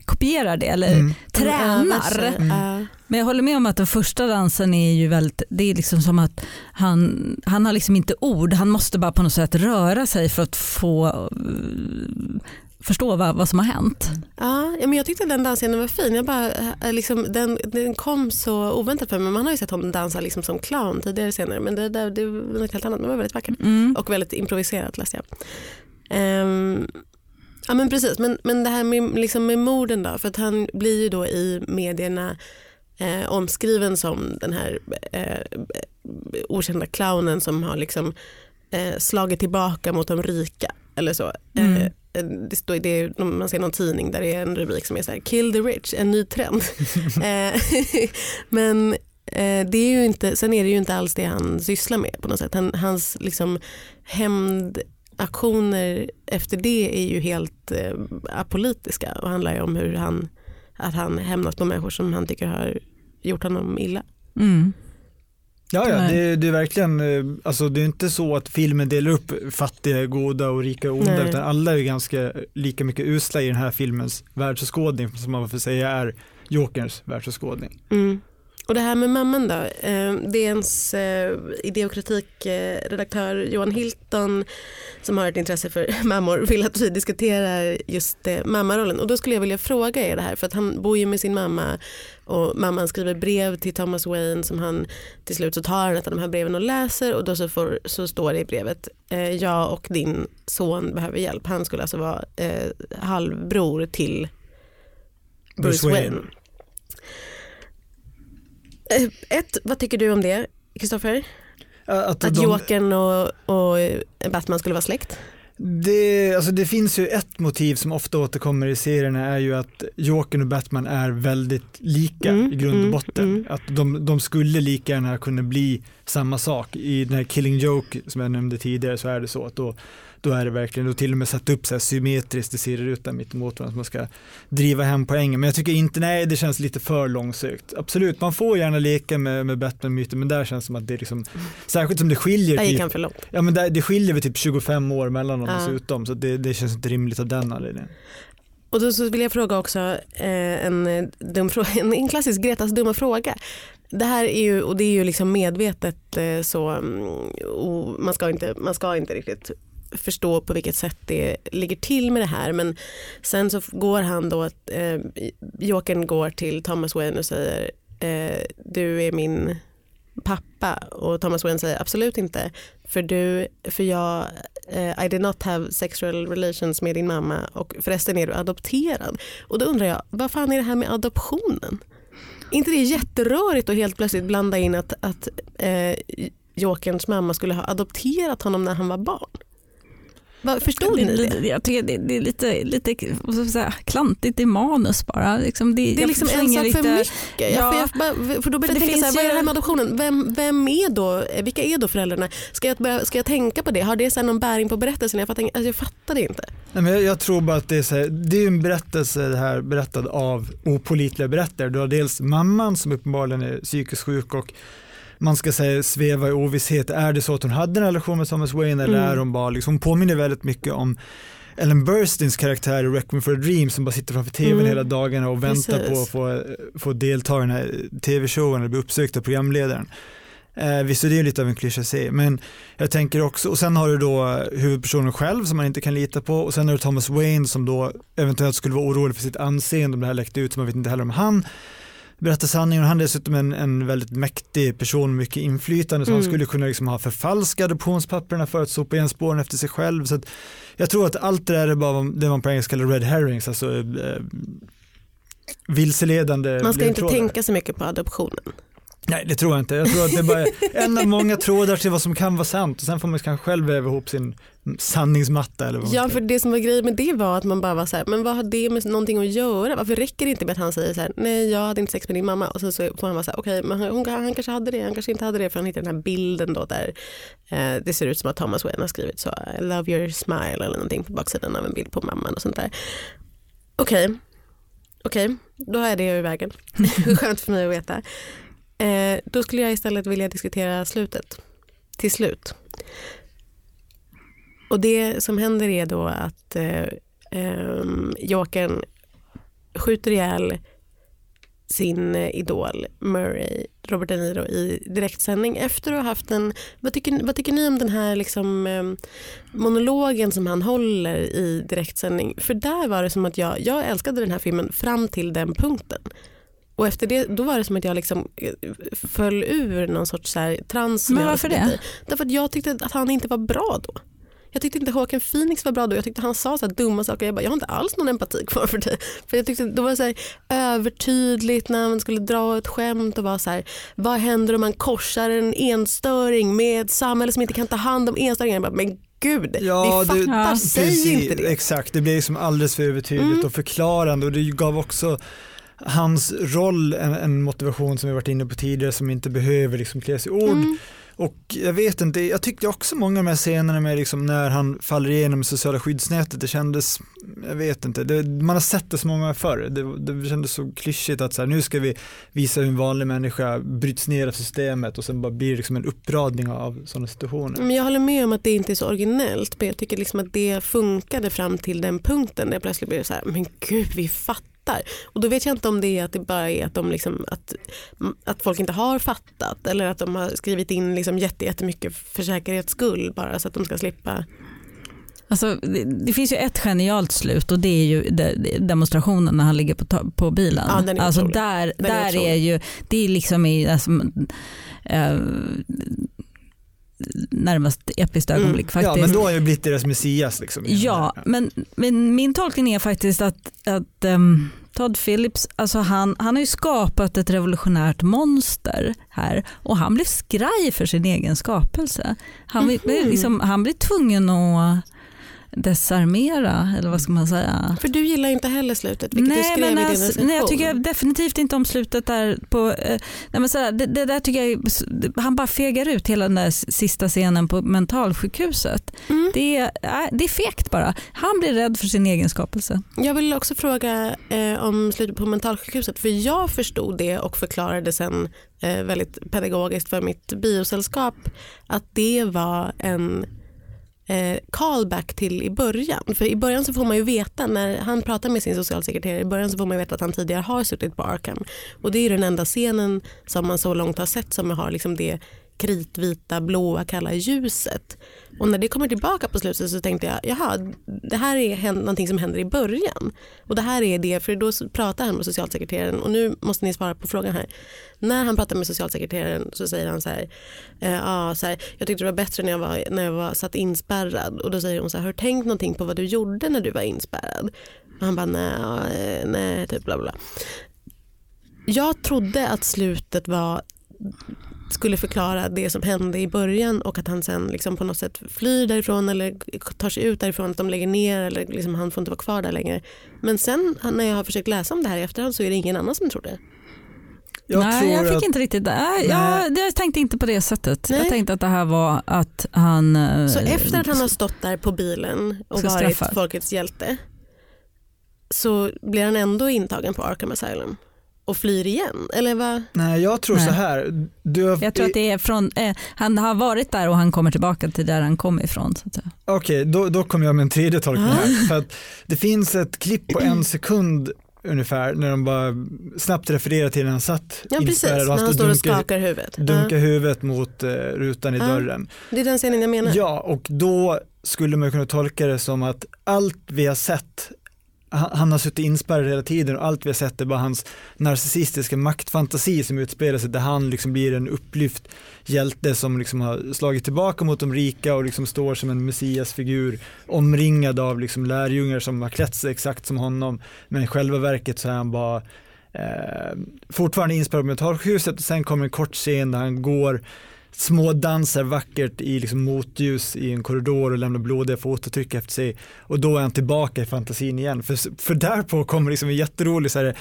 kopierar det eller mm. tränar. Mm. Men jag håller med om att den första dansen är ju väldigt, det är liksom som att han, han har liksom inte ord, han måste bara på något sätt röra sig för att få uh, förstå vad, vad som har hänt. Ja, men jag tyckte den dansen var fin. Jag bara, eh, liksom, den, den kom så oväntat för mig. Man har ju sett honom dansa liksom som clown tidigare senare men det, det, det var något helt annat. Men det var väldigt vackert mm. och väldigt improviserat läste jag. Um, Ja men precis, men, men det här med, liksom med morden då, för att han blir ju då i medierna eh, omskriven som den här eh, okända clownen som har liksom eh, slagit tillbaka mot de rika eller så. Mm. Eh, det står, det man ser någon tidning där det är en rubrik som är så här kill the rich, en ny trend. [laughs] Eh, [laughs] men eh, det är ju inte, sen är det ju inte alls det han sysslar med på något sätt. Han, hans liksom hämnd aktioner efter det är ju helt eh, apolitiska och handlar ju om hur han, att han hämnas på människor som han tycker har gjort honom illa. Mm. Ja, ja det, det är verkligen, eh, alltså det är inte så att filmen delar upp fattiga, goda och rika och onda, Nej. utan alla är ganska lika mycket usla i den här filmens världsåskådning, som man får säga är Jokerns världsåskådning. Mm. Och det här med mamman då, eh, DNs eh, idé och kritikredaktör Johan Hilton som har ett intresse för [laughs] mammor vill att vi diskuterar just eh, mammarollen och då skulle jag vilja fråga er det här för att han bor ju med sin mamma och mamman skriver brev till Thomas Wayne som han till slut så tar han ett av de här breven och läser och då så, får, så står det i brevet eh, jag och din son behöver hjälp. Han skulle alltså vara eh, halvbror till Bruce, Wayne. Eh, Ett, vad tycker du om det, Kristoffer? Att, Att de- Jokern och, och Batman skulle vara släkt? Det, alltså det finns ju ett motiv som ofta återkommer i serierna är ju att Jokern och Batman är väldigt lika Mm, i grund och mm, botten. mm. Att de, de skulle lika gärna kunna bli samma sak. I den här Killing Joke som jag nämnde tidigare så är det så att då, då är det verkligen, då till och med satt upp så här symmetriskt i serierutan mitt emot varandra som man ska driva hem poängen. Men jag tycker inte, nej det känns lite för långsökt. Absolut, man får gärna leka med, med Batman-myten men där känns det som att det är liksom, särskilt som det skiljer Där gick typ han för långt. Ja men det, det skiljer väl typ 25 år mellan dem Ja. dessutom så det, det känns inte rimligt av den anledningen. Och då så vill jag fråga också eh, en, dum fråga, en, en klassisk Gretas dumma fråga. Det här är ju, och det är ju liksom medvetet eh, så, mm, och man, ska inte, man ska inte riktigt förstå på vilket sätt det ligger till med det här men sen så går han då, eh, Jokern går till Thomas Wayne och säger eh, du är min pappa och Thomas Wayne säger absolut inte för du, för jag, eh, I did not have sexual relations med din mamma och förresten är du adopterad. Och då undrar jag, vad fan är det här med adoptionen? Är inte det jätterörigt att helt plötsligt blanda in att, att eh, Jokerns mamma skulle ha adopterat honom när han var barn? Förstod det, ni det? det? Jag tycker det, det är lite, lite säga, klantigt i manus bara. Liksom det, Det är liksom en sak för mycket. Ja. Ja. För, jag, för då börjar För jag det tänka så här, vad är det här med adoptionen? Vem, vem är då, vilka är då föräldrarna? Ska jag, börja, ska jag tänka på det? Har det någon bäring på berättelsen? Jag fattar, alltså jag fattar det inte. Nej, men jag, jag tror bara att det är, så här, det är en berättelse det här berättad av opolitliga berättare. Du har dels mamman som uppenbarligen är psykiskt sjuk och man ska säga sväva i ovisshet. Är det så att hon hade en relation med Thomas Wayne eller Mm. är hon bara, liksom, hon påminner väldigt mycket om Ellen Burstins karaktär i Requiem for a Dream som bara sitter framför tvn Mm. hela dagarna och väntar Precis. på att få, få delta i den här tv-showen eller bli uppsökt av programledaren. Eh, visst är det lite av en klyscha att säga, men jag tänker också, och sen har du då huvudpersonen själv som man inte kan lita på och sen har du Thomas Wayne som då eventuellt skulle vara orolig för sitt anseende om det här läckte ut, så man vet inte heller om han berättar sanningen. Han är dessutom en, en väldigt mäktig person mycket inflytande så Mm. han skulle kunna liksom ha förfalskat adoptionspapperna för att sopa igen spåren efter sig själv. Så jag tror att allt det där är bara det man på engelska kallar red herrings, alltså eh, vilseledande Man ska inte tänka så mycket på adoptionen. Nej det tror jag inte. Jag tror att det är bara en av många trådar till vad som kan vara sant och sen får man kanske själv väva ihop sin sanningsmatta eller vad Ja för det som var grejen med det var att man bara var så här, men vad har det med någonting att göra? Varför räcker det inte med att han säger så här, nej jag hade inte sex med din mamma och sen så får han vara så här, okej men han, hon, han kanske hade det, han kanske inte hade det för han hittar den här bilden då där eh, det ser ut som att Thomas Wayne har skrivit så, I love your smile eller någonting på baksidan av en bild på mamman och sånt där. Okej, okej, då har jag det ur vägen. [laughs] Skönt för mig att veta. Eh, då skulle jag istället vilja diskutera slutet. Till slut. Och det som händer är då att eh, ehm, Jokern skjuter ihjäl sin eh, idol Murray, Robert De Niro i direktsändning efter att ha haft en, vad tycker, vad tycker ni om den här liksom, eh, monologen som han håller i direktsändning? För där var det som att jag, jag älskade den här filmen fram till den punkten. Och efter det, då var det som att jag liksom eh, föll ur någon sorts så här trans. Men varför det? Därför att jag tyckte att han inte var bra då. Jag tyckte inte Håkan Phoenix var bra då. Jag tyckte han sa så här dumma saker. Jag bara, jag har inte alls någon empati kvar för dig. För jag tyckte det var så här övertydligt när man skulle dra ett skämt och vara så här, vad händer om man korsar en enstöring med ett samhälle som inte kan ta hand om enstöringar? Jag bara, men gud, Ja, vi det- fattar, Ja, säg Precis, inte det. Exakt, det blir liksom alldeles för övertydligt Mm. och förklarande och det gav också hans roll en, en motivation som vi varit inne på tidigare som inte behöver liksom kläs i ord. Mm. Och jag vet inte, jag tyckte också många av de här scenerna med liksom när han faller igenom sociala skyddsnätet, det kändes, jag vet inte, det, man har sett det så många gånger förr, det, det kändes så klyschigt att så här, nu ska vi visa hur en vanlig människa bryts ner av systemet och sen bara blir det liksom en uppradning av sådana situationer. Men jag håller med om att det inte är så originellt men jag tycker liksom att det funkade fram till den punkten där jag plötsligt blev så här, men gud vi fattar och då vet jag inte om det är att det bara är att, de liksom, att, att folk inte har fattat eller att de har skrivit in liksom jättemycket för säkerhets skull bara så att de ska slippa. Alltså, det, det, finns ju ett genialt slut och det är ju demonstrationen när han ligger på, på bilen. Ja, den är alltså där, den där är, är, ju, det är liksom i, alltså, äh, närmast episkt mm. ögonblick. Mm. Ja men då har ju blivit deras Messias. Liksom, ja men, men min tolkning är faktiskt att, att um, Todd Phillips, alltså han, han har ju skapat ett revolutionärt monster här och han blir skraj för sin egen skapelse. Han, mm -hmm. liksom, han blir tvungen att desarmera eller vad ska man säga. För du gillar inte heller slutet vilket nej, du skrev men i din alltså, Nej jag tycker definitivt inte om slutet där på, eh, nej men sådär, det, det, där tycker jag, han bara fegar ut hela den där sista scenen på mentalsjukhuset. Mm. Det, är, det är fegt bara. Han blir rädd för sin egen skapelse. Jag vill också fråga eh, om slutet på mentalsjukhuset för jag förstod det och förklarade sen eh, väldigt pedagogiskt för mitt biosällskap att det var en eh, callback till i början. För i början så får man ju veta när han pratar med sin socialsekreterare i början så får man veta att han tidigare har suttit på Arkham. Och det är den enda scenen som man så långt har sett som har liksom det kritvita, blåa, kalla ljuset. Och när det kommer tillbaka på slutet så tänkte jag, jaha, det här är någonting som händer i början. Och det här är det, för då pratar han med socialsekreteraren och nu måste ni svara på frågan här. När han pratar med socialsekreteraren så säger han så här, eh, ja, så här jag tyckte det var bättre när jag var, när jag var satt inspärrad. Och då säger hon så här, har du tänkt någonting på vad du gjorde när du var inspärrad? Och han bara, nej, eh, nej, typ bla bla. Jag trodde att slutet var skulle förklara det som hände i början och att han sen liksom på något sätt flyr därifrån eller tar sig ut därifrån, att de lägger ner eller liksom han får inte vara kvar där längre. Men sen när jag har försökt läsa om det här i efterhand så är det ingen annan som tror det. Jag Nej, jag fick att... inte riktigt det. Jag, jag tänkte inte på det sättet. Nej. Jag tänkte att det här var att han... Så eh, efter att han har stått där på bilen och varit folkets hjälte så blir han ändå intagen på Arkham Asylum? Och flyr igen? Eller vad? Nej, jag tror Nej. så här. Du har... Jag tror att det är från, eh, han har varit där och han kommer tillbaka till där han kom ifrån. Okej, okay, då, då kommer jag med en tredje tolkning här. För att det finns ett klipp på en sekund ungefär när de bara snabbt refererar till när han satt ja, precis, när han, han står och skakar huvudet. Dunkar uh. huvudet mot uh, rutan i uh. dörren. Det är den scenen jag menar. Ja, och då skulle man kunna tolka det som att allt vi har sett han har suttit inspärrad hela tiden och allt vi har sett är bara hans narcissistiska maktfantasi som utspelar sig där han liksom blir en upplyft hjälte som liksom har slagit tillbaka mot de rika och liksom står som en messiasfigur omringad av liksom lärjungar som har klätt sig exakt som honom. Men i själva verket så är han bara eh, fortfarande inspärrad. På mentalsjukhuset och sen kommer en kort scen där han går smådansar vackert i liksom motljus i en korridor och lämnar blodiga fototryck efter sig och då är han tillbaka i fantasin igen. För, för därpå kommer liksom en jätterolig så här,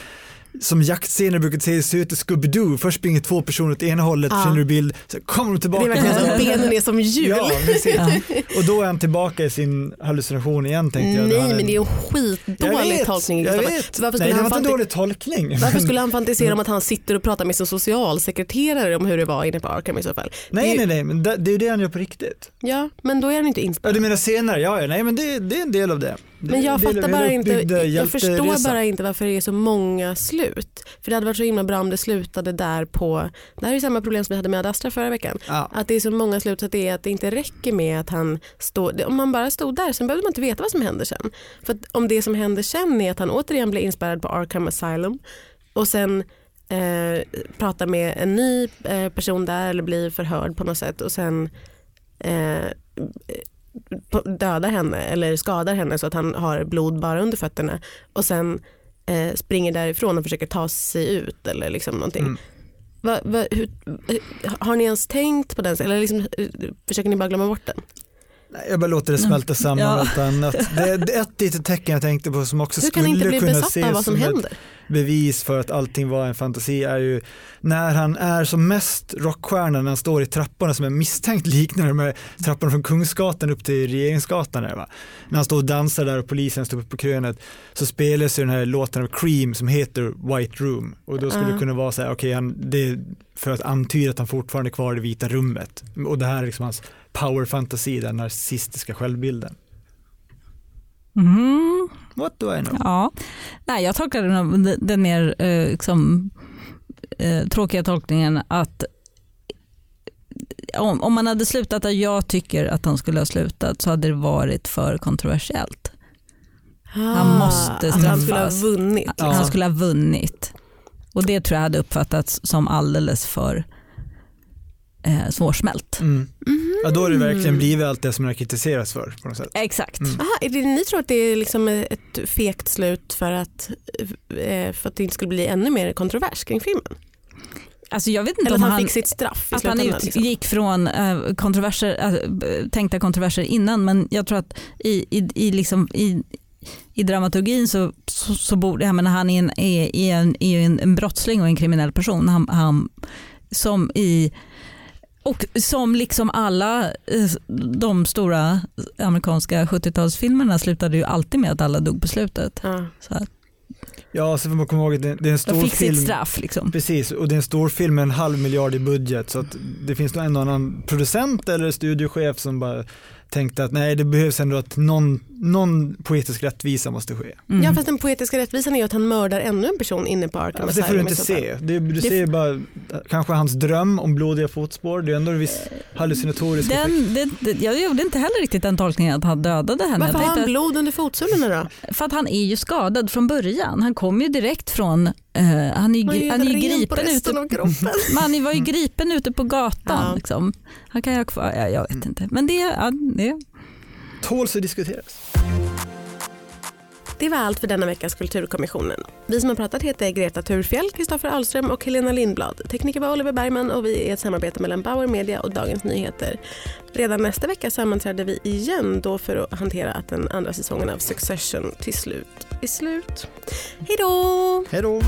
som jaktscener brukar se ut i Scooby-Doo. Först springer två personer åt ena hållet, ja. finner du bild, så kommer de tillbaka. Det är verkligen benen är som hjul. Ja, ja. Och då är han tillbaka i sin hallucination igen tänkte jag. Nej men det är en skitdålig tolkning. Jag vet. Varför Nej det var inte en dålig tolkning. Varför skulle han [laughs] fantisera om att han sitter och pratar med sin socialsekreterare om hur det var inne på Arkham i så fall? Nej ju... nej nej, men det, det är ju det han gör på riktigt. Ja, men då är han inte inspelad. Ja, du menar senare? Ja, ja nej men det, det är en del av det. Men jag fattar bara inte, jag förstår bara inte varför det är så många slut. För det hade varit så himla bra om det slutade där på, det här är samma problem som vi hade med Ad Astra förra veckan. Ja. Att det är så många slut så att det, att det inte räcker med att han står, om man bara stod där sen behövde man inte veta vad som händer sen. För om det som händer sen är att han återigen blir inspärrad på Arkham Asylum och sen eh, pratar med en ny eh, person där eller blir förhörd på något sätt och sen eh, dödar henne eller skadar henne så att han har blod bara under fötterna och sen eh, springer därifrån och försöker ta sig ut eller liksom någonting. Mm. Va, va, hur, har ni ens tänkt på den eller liksom, försöker ni bara glömma bort den? Jag bara låter det smälta samman ja. annat. Det är ett litet tecken jag tänkte på som också Hur skulle kunna ses vad som händer? bevis för att allting var en fantasi är ju när han är som mest rockstjärna när han står i trapporna som är misstänkt liknar de här trapporna från Kungsgatan upp till Regeringsgatan. Där, va? När han står och dansar där och polisen står uppe på krönet så spelas ju den här låten av Cream som heter White Room och då skulle Ja. det kunna vara så här, okej, han det för att antyda att han fortfarande är kvar i det vita rummet och det här är liksom hans power-fantasi, den narcissistiska självbilden. Mhm. What do I know? Ja, nej jag tolkar den, den mer eh, liksom, eh, tråkiga tolkningen att om, om man hade slutat där jag tycker att han skulle ha slutat så hade det varit för kontroversiellt. Han måste att han skulle ha straffas. vunnit. Ja. Han skulle ha vunnit. Och det tror jag hade uppfattats som alldeles för eh, svårsmält. Mm. Ja, då har det verkligen Mm. blivit allt det som det har kritiserats för på något sätt. Exakt. Mm. Aha, är det, ni tror att det är liksom ett fegt slut för att, eh, för att det inte skulle bli ännu mer kontrovers kring filmen? Alltså jag vet inte Eller om att han, han, fick sitt straff i att han slutändan? liksom? utgick från eh, kontroverser, eh, tänkta kontroverser innan men jag tror att i, i, i, liksom, i, i dramaturgin så, så, så borde, jag menar, han är, en, är, är, en, är ju en, en brottsling och en kriminell person. Han, han, som i och som liksom alla eh, de stora amerikanska 70-talsfilmerna slutade ju alltid med att alla dog på slutet. Ja. Så att Ja, så får man komma ihåg att det, det är en stor fick film. sitt straff. Liksom. Precis, och det är en stor film med en halv miljard i budget så att det finns nog en och annan producent eller studiochef som bara tänkte att nej det behövs ändå att någon, någon poetisk rättvisa måste ske. Mm. ja fast den poetiska rättvisan är ju att han mördar ännu en person inne på Arkham Ja, det får du inte se. Det, du Det- ser ju bara kanske hans dröm om blodiga fotspår. Det är ändå en viss hallucinatorisk effekt. Den, det, det, jag gjorde inte heller riktigt den tolkningen att han dödade henne. Varför har han blod under fotsulorna då? för att han är ju skadad från början. Han kom ju direkt från, eh, han är, ju Han är ju gripen ute [laughs] man var ju gripen ute på gatan. Ja. Liksom. Han kan ju ha kvar, ja, jag vet inte. Men det, ja, det Tåls att diskuteras. Det var allt för denna veckas Kulturkommissionen. Vi som har pratat heter Greta Thurfjell, Kristoffer Ahlström och Helena Lindblad. Tekniker var Oliver Bergman och vi är ett samarbete mellan Bauer Media och Dagens Nyheter. Redan nästa vecka sammanträder vi igen då för att hantera att den andra säsongen av Succession till slut är slut. Hej då! Hej då!